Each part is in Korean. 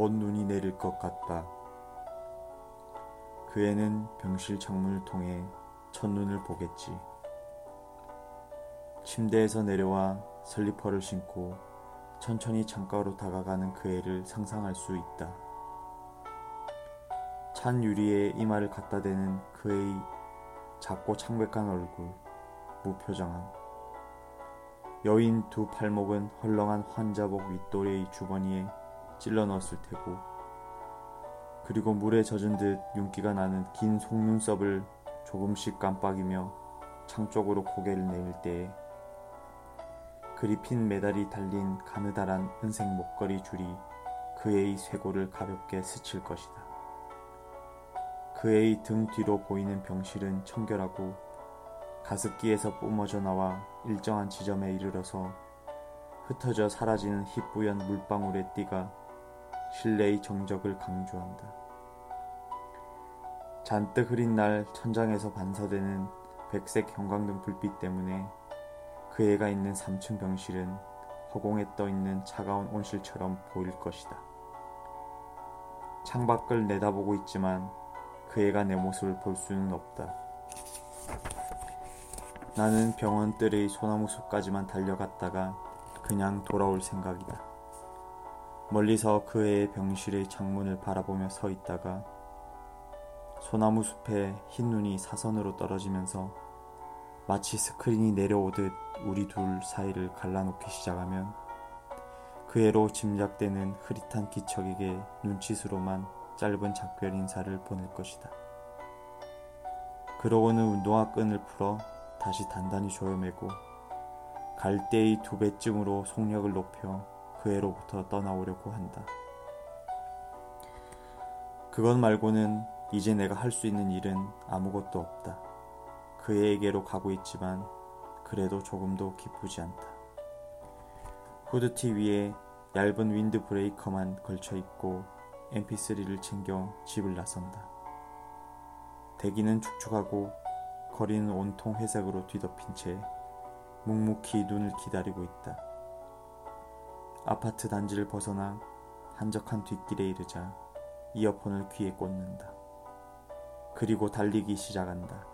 곧 눈이 내릴 것 같다. 그 애는 병실 창문을 통해 첫눈을 보겠지. 침대에서 내려와 슬리퍼를 신고 천천히 창가로 다가가는 그 애를 상상할 수 있다. 찬 유리에 이마를 갖다 대는 그의 작고 창백한 얼굴, 무표정함. 여인 두 팔목은 헐렁한 환자복 윗도리의 주머니에 찔러 넣었을 테고 그리고 물에 젖은 듯 윤기가 나는 긴 속눈썹을 조금씩 깜빡이며 창 쪽으로 고개를 내밀 때에 그리 핀 메달이 달린 가느다란 은색 목걸이 줄이 그의 쇄골을 가볍게 스칠 것이다. 그의 등 뒤로 보이는 병실은 청결하고 가습기에서 뿜어져 나와 일정한 지점에 이르러서 흩어져 사라지는 희뿌연 물방울의 띠가 실내의 정적을 강조한다. 잔뜩 흐린 날 천장에서 반사되는 백색 형광등 불빛 때문에 그 애가 있는 3층 병실은 허공에 떠 있는 차가운 온실처럼 보일 것이다. 창밖을 내다보고 있지만 그 애가 내 모습을 볼 수는 없다. 나는 병원 뜰의 소나무 숲까지만 달려갔다가 그냥 돌아올 생각이다. 멀리서 그 애의 병실의 창문을 바라보며 서 있다가 소나무 숲에 흰 눈이 사선으로 떨어지면서 마치 스크린이 내려오듯 우리 둘 사이를 갈라놓기 시작하면 그 애로 짐작되는 흐릿한 기척에게 눈짓으로만 짧은 작별 인사를 보낼 것이다. 그러고는 운동화 끈을 풀어 다시 단단히 조여매고 갈대의 두 배쯤으로 속력을 높여 그 애로부터 떠나오려고 한다. 그것 말고는 이제 내가 할 수 있는 일은 아무것도 없다. 그 애에게로 가고 있지만 그래도 조금도 기쁘지 않다. 후드티 위에 얇은 윈드 브레이커만 걸쳐 입고 mp3를 챙겨 집을 나선다. 대기는 축축하고 거리는 온통 회색으로 뒤덮인 채 묵묵히 눈을 기다리고 있다. 아파트 단지를 벗어나 한적한 뒷길에 이르자 이어폰을 귀에 꽂는다. 그리고 달리기 시작한다.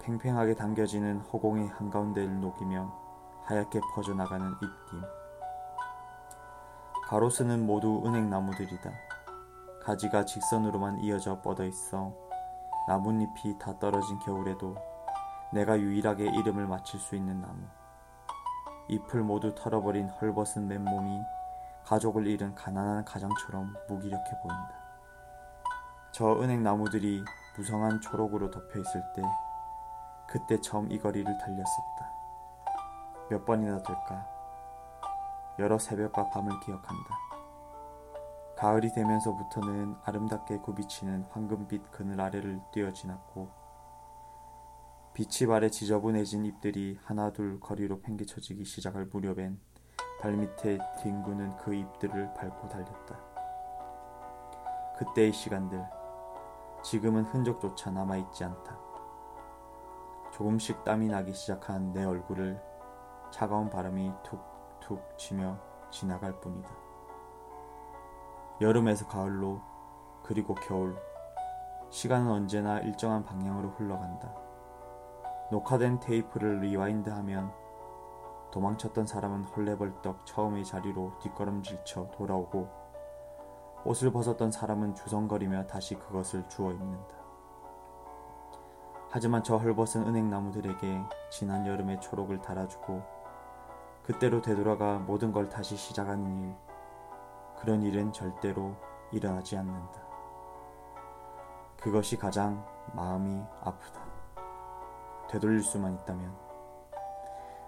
팽팽하게 당겨지는 허공의 한가운데를 녹이며 하얗게 퍼져나가는 입김. 가로수는 모두 은행나무들이다. 가지가 직선으로만 이어져 뻗어 있어 나뭇잎이 다 떨어진 겨울에도 내가 유일하게 이름을 맞힐 수 있는 나무. 잎을 모두 털어버린 헐벗은 맨몸이 가족을 잃은 가난한 가장처럼 무기력해 보인다. 저 은행 나무들이 무성한 초록으로 덮여 있을 때 그때 처음 이 거리를 달렸었다. 몇 번이나 될까? 여러 새벽과 밤을 기억한다. 가을이 되면서부터는 아름답게 굽이치는 황금빛 그늘 아래를 뛰어 지났고 빛이 발에 지저분해진 잎들이 하나둘 거리로 팽개쳐지기 시작할 무렵엔 발밑에 뒹구는 그 잎들을 밟고 달렸다. 그때의 시간들, 지금은 흔적조차 남아있지 않다. 조금씩 땀이 나기 시작한 내 얼굴을 차가운 바람이 툭툭 치며 지나갈 뿐이다. 여름에서 가을로, 그리고 겨울, 시간은 언제나 일정한 방향으로 흘러간다. 녹화된 테이프를 rewind하면 도망쳤던 사람은 헐레벌떡 처음의 자리로 뒷걸음질쳐 돌아오고 옷을 벗었던 사람은 주성거리며 다시 그것을 주워 입는다. 하지만 저 헐벗은 은행나무들에게 지난 여름의 초록을 달아주고 그때로 되돌아가 모든 걸 다시 시작하는 일, 그런 일은 절대로 일어나지 않는다. 그것이 가장 마음이 아프다. 되돌릴 수만 있다면.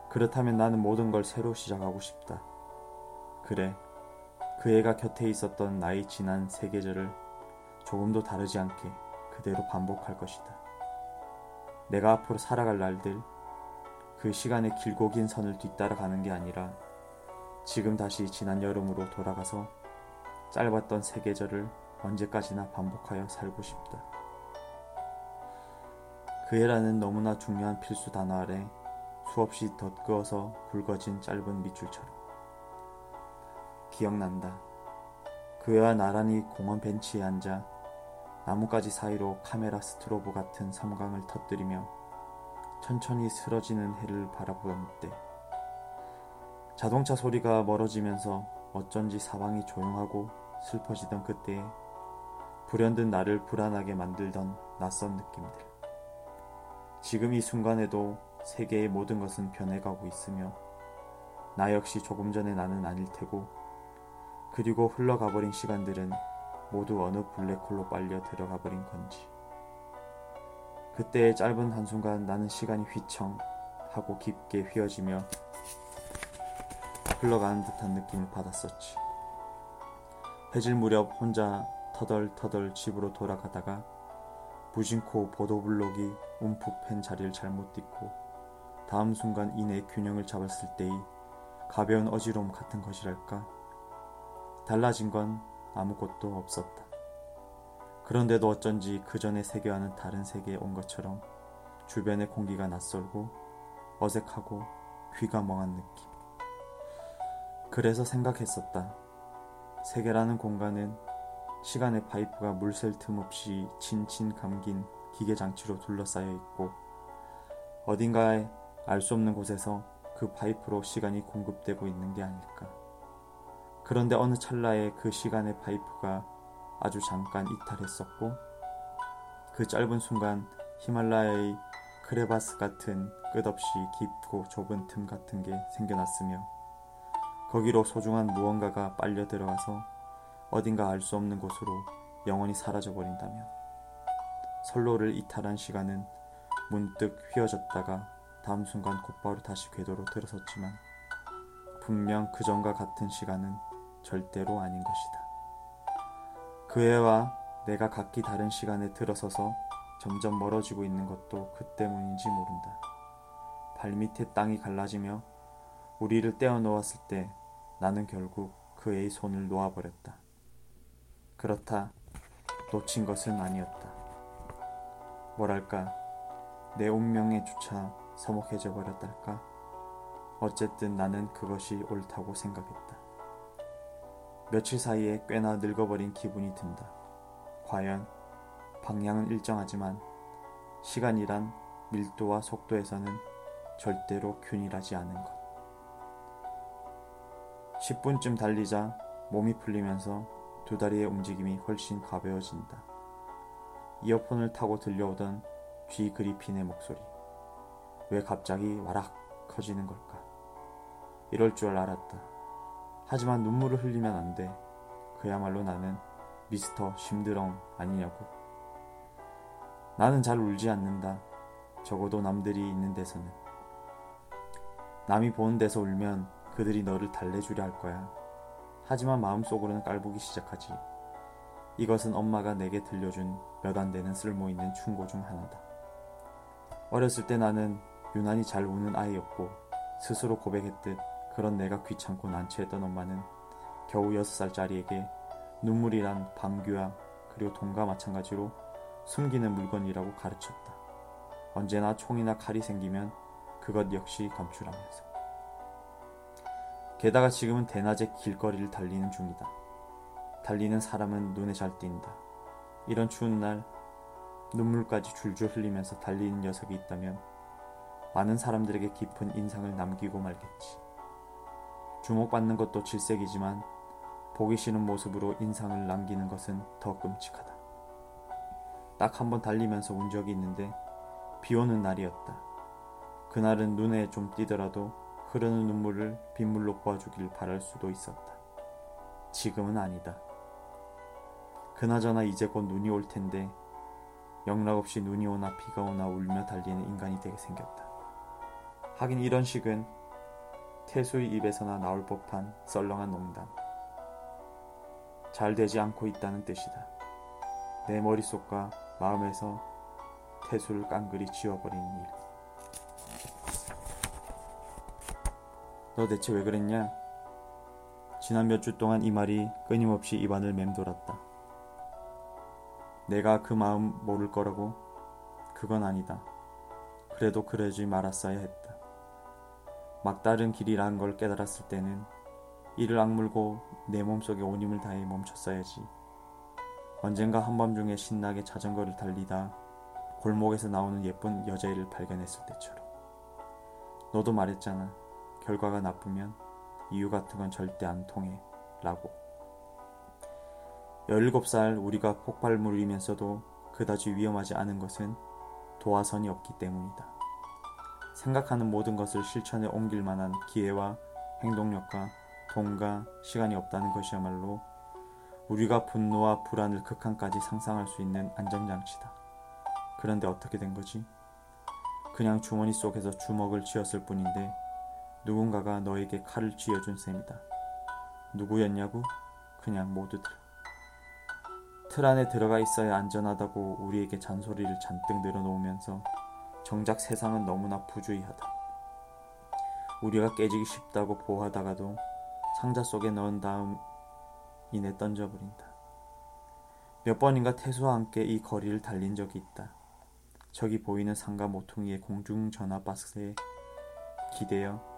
그렇다면 나는 모든 걸 새로 시작하고 싶다. 그래, 그 애가 곁에 있었던 나의 지난 세 계절을 조금도 다르지 않게 그대로 반복할 것이다. 내가 앞으로 살아갈 날들, 그 시간의 길고 긴 선을 뒤따라가는 게 아니라 지금 다시 지난 여름으로 돌아가서 짧았던 세 계절을 언제까지나 반복하여 살고 싶다. 그 애라는 너무나 중요한 필수 단어 아래 수없이 덧그어서 굵어진 짧은 밑줄처럼 기억난다. 그 애와 나란히 공원 벤치에 앉아 나뭇가지 사이로 카메라 strobe 같은 섬광을 터뜨리며 천천히 쓰러지는 해를 바라보던 때 자동차 소리가 멀어지면서 어쩐지 사방이 조용하고 슬퍼지던 그때에 불현듯 나를 불안하게 만들던 낯선 느낌들. 지금 이 순간에도 세계의 모든 것은 변해가고 있으며 나 역시 조금 전에 나는 아닐 테고 그리고 흘러가버린 시간들은 모두 어느 블랙홀로 빨려 들어가 버린 건지. 그때의 짧은 한순간 나는 시간이 휘청 하고 깊게 휘어지며 흘러가는 듯한 느낌을 받았었지. 해질 무렵 혼자 터덜터덜 집으로 돌아가다가 무심코 보도블록이 움푹 팬 자리를 잘못 딛고 다음 순간 이내 균형을 잡았을 때의 가벼운 어지러움 같은 것이랄까. 달라진 건 아무것도 없었다. 그런데도 어쩐지 그 전의 세계와는 다른 세계에 온 것처럼 주변의 공기가 낯설고 어색하고 귀가 멍한 느낌. 그래서 생각했었다. 세계라는 공간은 시간의 파이프가 물샐 틈 없이 친친 감긴 기계 장치로 둘러싸여 있고 어딘가에 알 수 없는 곳에서 그 파이프로 시간이 공급되고 있는 게 아닐까. 그런데 어느 찰나에 그 시간의 파이프가 아주 잠깐 이탈했었고 그 짧은 순간 히말라야의 크레바스 같은 끝없이 깊고 좁은 틈 같은 게 생겨났으며 거기로 소중한 무언가가 빨려 들어가서 어딘가 알 수 없는 곳으로 영원히 사라져 버린다면 선로를 이탈한 시간은 문득 휘어졌다가 다음 순간 곧바로 다시 궤도로 들어섰지만 분명 그전과 같은 시간은 절대로 아닌 것이다. 그 애와 내가 각기 다른 시간에 들어서서 점점 멀어지고 있는 것도 그 때문인지 모른다. 발밑에 땅이 갈라지며 우리를 떼어 놓았을 때 나는 결국 그 애의 손을 놓아버렸다. 그렇다. 놓친 것은 아니었다. 뭐랄까, 내 운명에 주차 서먹해져 버렸달까? 어쨌든 나는 그것이 옳다고 생각했다. 며칠 사이에 꽤나 늙어버린 기분이 든다. 과연 방향은 일정하지만 시간이란 밀도와 속도에서는 절대로 균일하지 않은 것. 10분쯤 달리자 몸이 풀리면서 두 다리의 움직임이 훨씬 가벼워진다. 이어폰을 타고 들려오던 귀 그리핀의 목소리. 왜 갑자기 와락 커지는 걸까? 이럴 줄 알았다. 하지만 눈물을 흘리면 안 돼. 그야말로 나는 미스터 심드렁 아니냐고. 나는 잘 울지 않는다. 적어도 남들이 있는 데서는. 남이 보는 데서 울면 그들이 너를 달래주려 할 거야. 하지만 마음속으로는 깔보기 시작하지. 이것은 엄마가 내게 들려준 몇 안 되는 쓸모 있는 충고 중 하나다. 어렸을 때 나는 유난히 잘 우는 아이였고 스스로 고백했듯 그런 내가 귀찮고 난처했던 엄마는 겨우 6살짜리에게 눈물이란 방귀와 그리고 돈과 마찬가지로 숨기는 물건이라고 가르쳤다. 언제나 총이나 칼이 생기면 그것 역시 감출하면서. 게다가 지금은 대낮에 길거리를 달리는 중이다. 달리는 사람은 눈에 잘 띈다. 이런 추운 날 눈물까지 줄줄 흘리면서 달리는 녀석이 있다면 많은 사람들에게 깊은 인상을 남기고 말겠지. 주목받는 것도 질색이지만 보기 싫은 모습으로 인상을 남기는 것은 더 끔찍하다. 딱 한 번 달리면서 운 적이 있는데 비 오는 날이었다. 그날은 눈에 좀 띄더라도 흐르는 눈물을 빗물로 보아주길 바랄 수도 있었다. 지금은 아니다. 그나저나 이제 곧 눈이 올 텐데 영락없이 눈이 오나 비가 오나 울며 달리는 인간이 되게 생겼다. 하긴 이런 식은 태수의 입에서나 나올 법한 썰렁한 농담. 잘 되지 않고 있다는 뜻이다. 내 머릿속과 마음에서 태수를 깡그리 지워버리는 일. 너 대체 왜 그랬냐? 지난 몇 주 동안 이 말이 끊임없이 입안을 맴돌았다. 내가 그 마음 모를 거라고? 그건 아니다. 그래도 그러지 말았어야 했다. 막다른 길이란 걸 깨달았을 때는 이를 악물고 내 몸속에 온 힘을 다해 멈췄어야지. 언젠가 한밤중에 신나게 자전거를 달리다 골목에서 나오는 예쁜 여자애를 발견했을 때처럼. 너도 말했잖아. 결과가 나쁘면 이유 같은 건 절대 안 통해. 라고. 17살 우리가 폭발물이면서도 그다지 위험하지 않은 것은 도화선이 없기 때문이다. 생각하는 모든 것을 실천에 옮길 만한 기회와 행동력과 돈과 시간이 없다는 것이야말로 우리가 분노와 불안을 극한까지 상상할 수 있는 안전장치다. 그런데 어떻게 된 거지? 그냥 주머니 속에서 주먹을 쥐었을 뿐인데 누군가가 너에게 칼을 쥐어준 셈이다. 누구였냐고? 그냥 모두들. 틀 안에 들어가 있어야 안전하다고 우리에게 잔소리를 잔뜩 늘어놓으면서 정작 세상은 너무나 부주의하다. 우리가 깨지기 쉽다고 보호하다가도 상자 속에 넣은 다음 이내 던져버린다. 몇 번인가 태수와 함께 이 거리를 달린 적이 있다. 저기 보이는 상가 모퉁이의 공중전화 박스에 기대어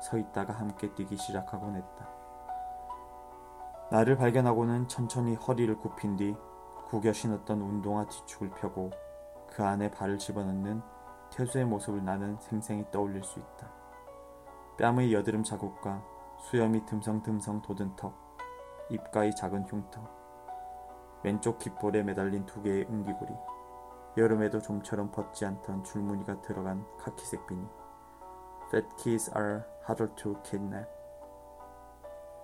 서 있다가 함께 뛰기 시작하곤 했다. 나를 발견하고는 천천히 허리를 굽힌 뒤 구겨 신었던 운동화 뒤축을 펴고 그 안에 발을 집어넣는 태수의 모습을 나는 생생히 떠올릴 수 있다. 뺨의 여드름 자국과 수염이 듬성듬성 돋은 턱, 입가의 작은 흉터, 왼쪽 깃볼에 매달린 두 개의 응기구리, 여름에도 좀처럼 벗지 않던 줄무늬가 들어간 카키색 비니. Fat kids are harder to kidnap.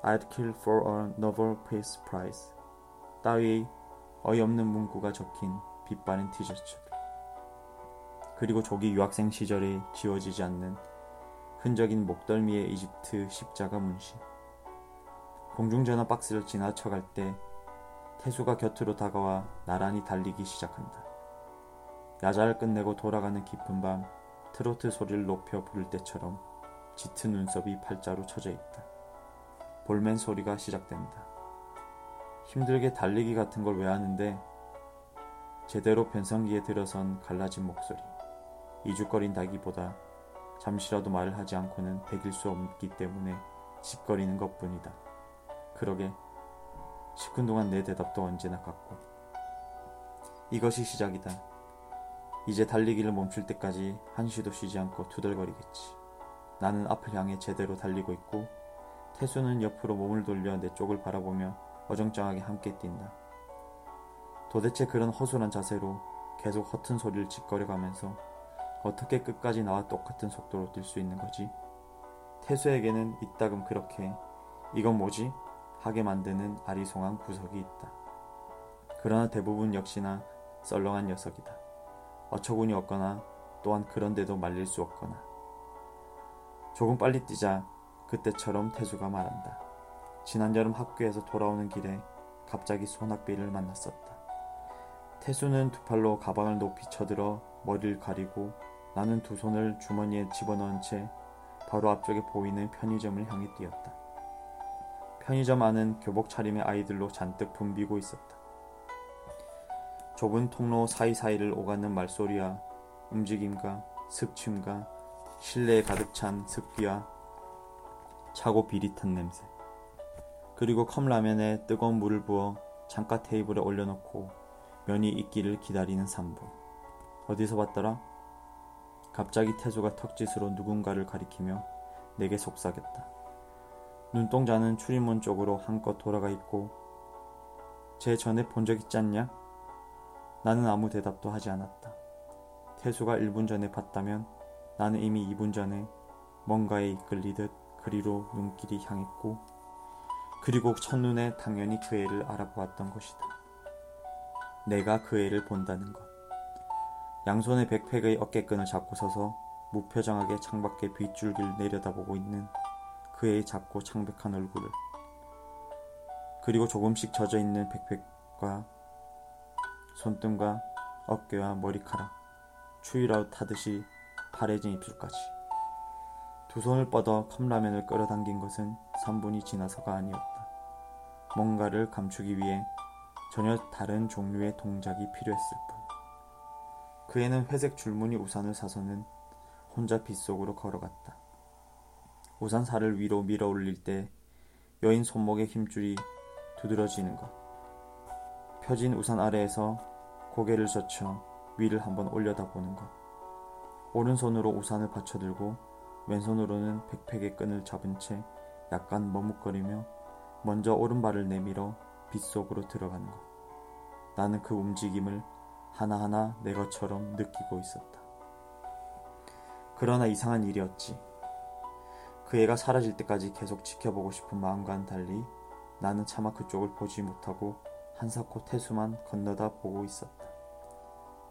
I'd kill for a Nobel Peace Prize 따위의 어이없는 문구가 적힌 빛바랜 티셔츠 그리고 조기 유학생 시절에 지워지지 않는 흔적인 목덜미의 이집트 십자가 문신 공중전화 박스를 지나쳐갈 때 태수가 곁으로 다가와 나란히 달리기 시작한다. 야자를 끝내고 돌아가는 깊은 밤 트로트 소리를 높여 부를 때처럼 짙은 눈썹이 팔자로 쳐져 있다. 볼멘 소리가 시작된다. 힘들게 달리기 같은 걸 왜 하는데 제대로 변성기에 들어선 갈라진 목소리. 이죽거린다기보다 잠시라도 말을 하지 않고는 배길 수 없기 때문에 짓거리는 것 뿐이다. 그러게 시큰둥한 내 대답도 언제나 같고 이것이 시작이다. 이제 달리기를 멈출 때까지 한시도 쉬지 않고 투덜거리겠지. 나는 앞을 향해 제대로 달리고 있고 태수는 옆으로 몸을 돌려 내 쪽을 바라보며 어정쩡하게 함께 뛴다. 도대체 그런 허술한 자세로 계속 허튼 소리를 짓거려가면서 어떻게 끝까지 나와 똑같은 속도로 뛸 수 있는 거지? 태수에게는 이따금 그렇게 이건 뭐지? 하게 만드는 아리송한 구석이 있다. 그러나 대부분 역시나 썰렁한 녀석이다. 어처구니 없거나 또한 그런데도 말릴 수 없거나 조금 빨리 뛰자 그때처럼 태수가 말한다. 지난 여름 학교에서 돌아오는 길에 갑자기 소낙비를 만났었다. 태수는 두 팔로 가방을 높이 쳐들어 머리를 가리고 나는 두 손을 주머니에 집어넣은 채 바로 앞쪽에 보이는 편의점을 향해 뛰었다. 편의점 안은 교복 차림의 아이들로 잔뜩 붐비고 있었다. 좁은 통로 사이사이를 오가는 말소리와 움직임과 습침과 실내에 가득 찬 습기와 차고 비릿한 냄새. 그리고 컵라면에 뜨거운 물을 부어 창가 테이블에 올려놓고 면이 익기를 기다리는 3분. 어디서 봤더라? 갑자기 태수가 턱짓으로 누군가를 가리키며 내게 속삭였다. 눈동자는 출입문 쪽으로 한껏 돌아가 있고 제 전에 본 적 있지 않냐? 나는 아무 대답도 하지 않았다. 태수가 1분 전에 봤다면 나는 이미 2분 전에 뭔가에 이끌리듯 그리로 눈길이 향했고 그리고 첫눈에 당연히 그 애를 알아보았던 것이다. 내가 그 애를 본다는 것. 양손에 백팩의 어깨끈을 잡고 서서 무표정하게 창밖의 빗줄기를 내려다보고 있는 그 애의 작고 창백한 얼굴을 그리고 조금씩 젖어 있는 백팩과 손등과 어깨와 머리카락 추위라웃 하듯이 파래진 입술까지 두 손을 뻗어 컵라면을 끌어당긴 것은 3분이 지나서가 아니었다. 뭔가를 감추기 위해 전혀 다른 종류의 동작이 필요했을 뿐. 그 애는 회색 줄무늬 우산을 사서는 혼자 빗속으로 걸어갔다. 우산살을 위로 밀어 올릴 때 여인 손목의 힘줄이 두드러지는 것. 펴진 우산 아래에서 고개를 젖혀 위를 한번 올려다보는 것. 오른손으로 우산을 받쳐들고 왼손으로는 백팩의 끈을 잡은 채 약간 머뭇거리며 먼저 오른발을 내밀어 빗속으로 들어가는 것. 나는 그 움직임을 하나하나 내 것처럼 느끼고 있었다. 그러나 이상한 일이었지. 그 애가 사라질 때까지 계속 지켜보고 싶은 마음과는 달리 나는 차마 그쪽을 보지 못하고 한사코 태수만 건너다 보고 있었다.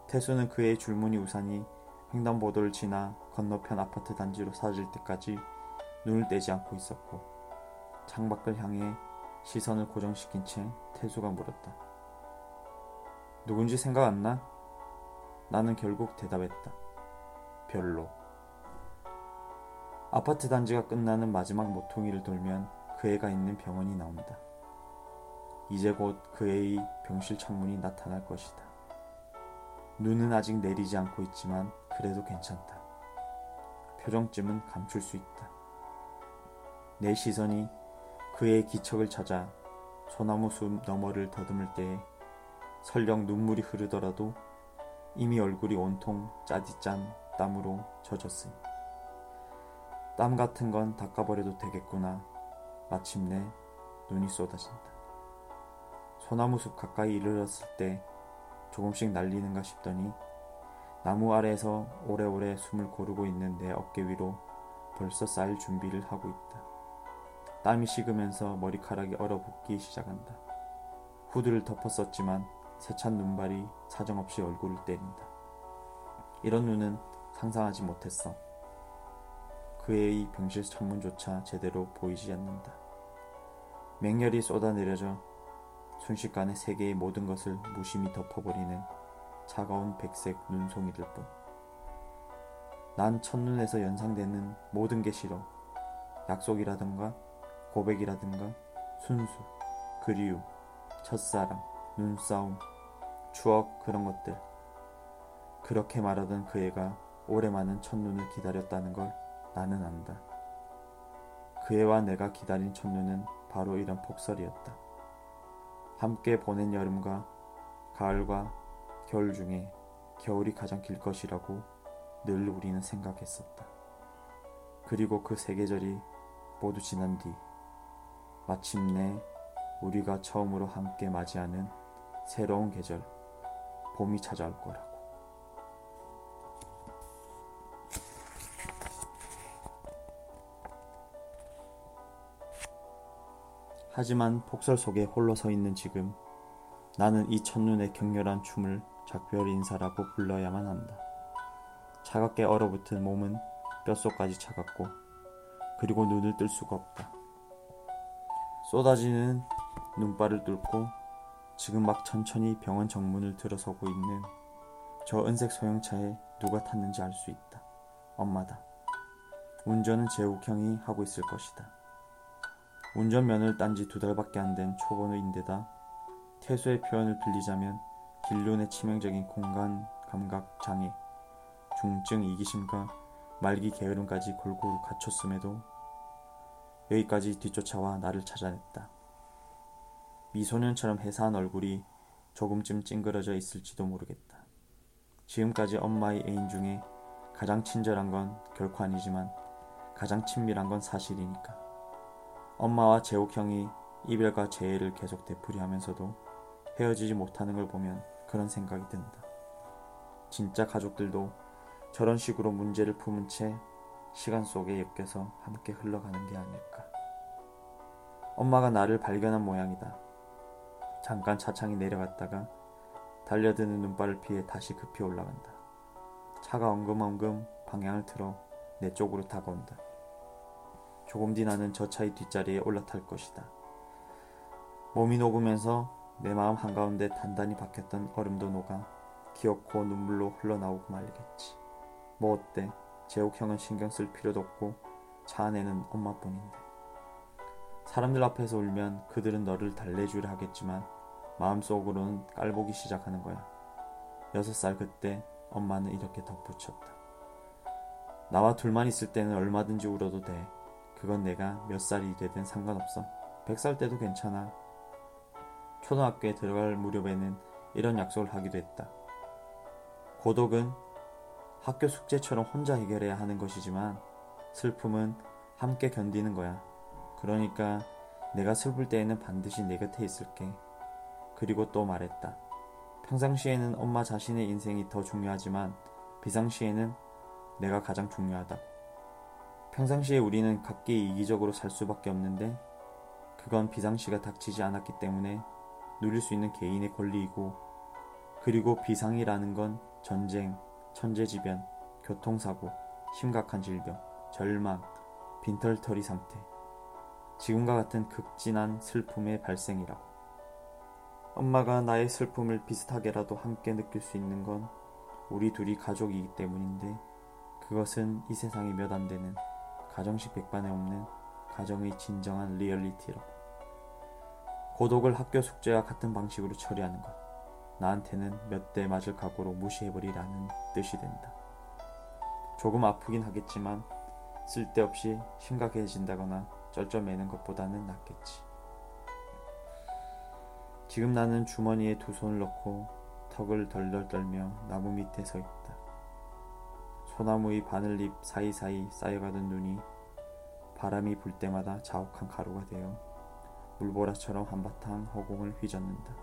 태수는 그의 줄무늬 우산이 횡단보도를 지나 건너편 아파트 단지로 사라질 때까지 눈을 떼지 않고 있었고 창밖을 향해 시선을 고정시킨 채 태수가 물었다. 누군지 생각 안 나? 나는 결국 대답했다. 별로. 아파트 단지가 끝나는 마지막 모퉁이를 돌면 그 애가 있는 병원이 나온다. 이제 곧 그 애의 병실 창문이 나타날 것이다. 눈은 아직 내리지 않고 있지만 그래도 괜찮다. 표정쯤은 감출 수 있다. 내 시선이 그의 기척을 찾아 소나무 숲 너머를 더듬을 때에 설령 눈물이 흐르더라도 이미 얼굴이 온통 짜디짠 땀으로 젖었으니 땀 같은 건 닦아버려도 되겠구나 마침내 눈이 쏟아진다. 소나무 숲 가까이 이르렀을 때 조금씩 날리는가 싶더니 나무 아래에서 오래오래 숨을 고르고 있는 내 어깨 위로 벌써 쌓일 준비를 하고 있다. 땀이 식으면서 머리카락이 얼어붙기 시작한다. 후드를 덮었었지만 세찬 눈발이 사정없이 얼굴을 때린다. 이런 눈은 상상하지 못했어. 그 애의 병실 창문조차 제대로 보이지 않는다. 맹렬히 쏟아내려져 순식간에 세계의 모든 것을 무심히 덮어버리는 차가운 백색 눈송이들 뿐. 난 첫눈에서 연상되는 모든 게 싫어. 약속이라든가 고백이라든가 순수, 그리움, 첫사랑, 눈싸움, 추억 그런 것들. 그렇게 말하던 그 애가 오래 많은 첫눈을 기다렸다는 걸 나는 안다. 그 애와 내가 기다린 첫눈은 바로 이런 폭설이었다. 함께 보낸 여름과 가을과 겨울 중에 겨울이 가장 길 것이라고 늘 우리는 생각했었다. 그리고 그 세 계절이 모두 지난 뒤 마침내 우리가 처음으로 함께 맞이하는 새로운 계절, 봄이 찾아올 거라 하지만 폭설 속에 홀로 서 있는 지금 나는 이 첫눈의 격렬한 춤을 작별 인사라고 불러야만 한다. 차갑게 얼어붙은 몸은 뼛속까지 차갑고 그리고 눈을 뜰 수가 없다. 쏟아지는 눈발을 뚫고 지금 막 천천히 병원 정문을 들어서고 있는 저 은색 소형차에 누가 탔는지 알 수 있다. 엄마다. 운전은 재욱형이 하고 있을 것이다. 운전면을 딴지 두 달밖에 안 된 초보인데다 태수의 표현을 빌리자면 길륜의 치명적인 공간 감각 장애, 중증 이기심과 말기 게으름까지 골고루 갖췄음에도 여기까지 뒤쫓아와 나를 찾아냈다. 미소년처럼 해사한 얼굴이 조금쯤 찡그러져 있을지도 모르겠다. 지금까지 엄마의 애인 중에 가장 친절한 건 결코 아니지만 가장 친밀한 건 사실이니까. 엄마와 재욱 형이 이별과 재해를 계속 되풀이하면서도 헤어지지 못하는 걸 보면 그런 생각이 든다. 진짜 가족들도 저런 식으로 문제를 품은 채 시간 속에 엮여서 함께 흘러가는 게 아닐까. 엄마가 나를 발견한 모양이다. 잠깐 차창이 내려갔다가 달려드는 눈발을 피해 다시 급히 올라간다. 차가 엉금엉금 방향을 틀어 내 쪽으로 다가온다. 조금 뒤 나는 저 차의 뒷자리에 올라탈 것이다. 몸이 녹으면서 내 마음 한가운데 단단히 박혔던 얼음도 녹아 기어코 눈물로 흘러나오고 말리겠지. 뭐 어때? 재욱 형은 신경 쓸 필요도 없고 차 안에는 엄마뿐인데. 사람들 앞에서 울면 그들은 너를 달래주려 하겠지만 마음속으로는 깔보기 시작하는 거야. 여섯 살 그때 엄마는 이렇게 덧붙였다. 나와 둘만 있을 때는 얼마든지 울어도 돼. 그건 내가 몇 살이 되든 상관없어. 백살 때도 괜찮아. 초등학교에 들어갈 무렵에는 이런 약속을 하기도 했다. 고독은 학교 숙제처럼 혼자 해결해야 하는 것이지만 슬픔은 함께 견디는 거야. 그러니까 내가 슬플 때에는 반드시 내 곁에 있을게. 그리고 또 말했다. 평상시에는 엄마 자신의 인생이 더 중요하지만 비상시에는 내가 가장 중요하다. 평상시에 우리는 각기 이기적으로 살 수밖에 없는데 그건 비상시가 닥치지 않았기 때문에 누릴 수 있는 개인의 권리이고 그리고 비상이라는 건 전쟁, 천재지변, 교통사고, 심각한 질병, 절망, 빈털터리 상태, 지금과 같은 극진한 슬픔의 발생이라고. 엄마가 나의 슬픔을 비슷하게라도 함께 느낄 수 있는 건 우리 둘이 가족이기 때문인데 그것은 이 세상에 몇 안 되는 가정식 백반에 없는 가정의 진정한 리얼리티라고. 고독을 학교 숙제와 같은 방식으로 처리하는 것. 나한테는 몇 대 맞을 각오로 무시해버리라는 뜻이 된다. 조금 아프긴 하겠지만 쓸데없이 심각해진다거나 쩔쩔매는 것보다는 낫겠지. 지금 나는 주머니에 두 손을 넣고 턱을 덜덜 떨며 나무 밑에 서 있다. 소나무의 바늘잎 사이사이 쌓여가던 눈이 바람이 불 때마다 자욱한 가루가 되어 물보라처럼 한바탕 허공을 휘젓는다.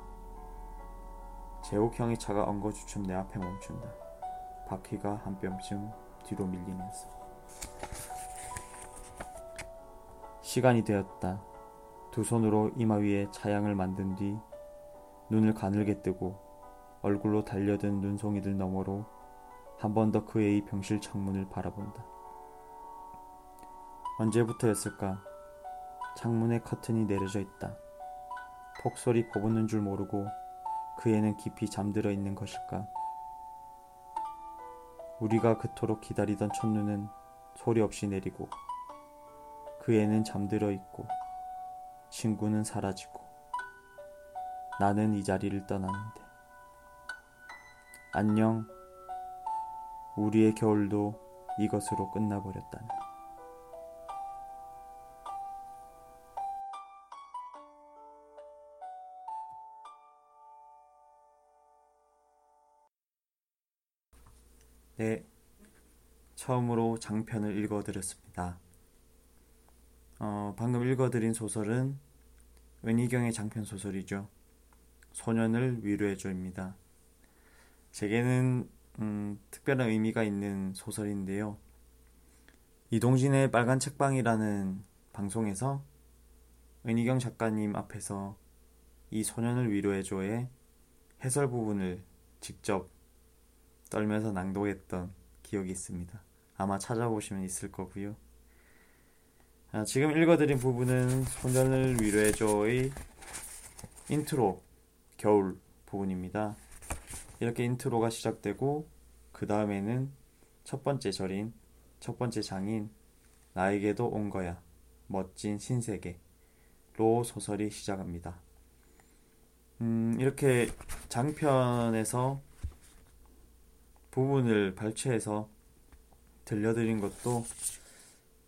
제옥 형의 차가 엉거주춤 내 앞에 멈춘다. 바퀴가 한 뼘쯤 뒤로 밀리면서. 시간이 되었다. 두 손으로 이마 위에 차양을 만든 뒤 눈을 가늘게 뜨고 얼굴로 달려든 눈송이들 너머로 한 번 더 그의 병실 창문을 바라본다. 언제부터였을까? 창문에 커튼이 내려져 있다. 폭소리 퍼붓는 줄 모르고 그 애는 깊이 잠들어 있는 것일까? 우리가 그토록 기다리던 첫눈은 소리 없이 내리고 그 애는 잠들어 있고 친구는 사라지고 나는 이 자리를 떠나는데 안녕 우리의 겨울도 이것으로 끝나버렸다는 네, 처음으로 장편을 읽어드렸습니다. 어, 방금 읽어드린 소설은 은희경의 장편 소설이죠. 소년을 위로해줘입니다. 제게는 음, 특별한 의미가 있는 소설인데요. 이동진의 빨간 책방이라는 방송에서 은희경 작가님 앞에서 이 소년을 위로해줘의 해설 부분을 직접 떨면서 낭독했던 기억이 있습니다. 아마 찾아보시면 있을 거고요. 아, 지금 읽어드린 부분은 소년을 위로해줘의 인트로 겨울 부분입니다. 이렇게 인트로가 시작되고 그 다음에는 첫 번째 절인 첫 번째 장인 나에게도 온 거야 멋진 신세계로 소설이 시작합니다. 음, 이렇게 장편에서 부분을 발췌해서 들려드린 것도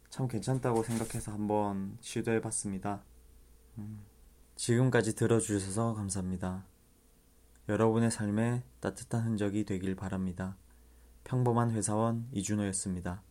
참 괜찮다고 생각해서 한번 시도해 봤습니다. 음, 지금까지 들어주셔서 감사합니다. 여러분의 삶에 따뜻한 흔적이 되길 바랍니다. 평범한 회사원 이준호였습니다.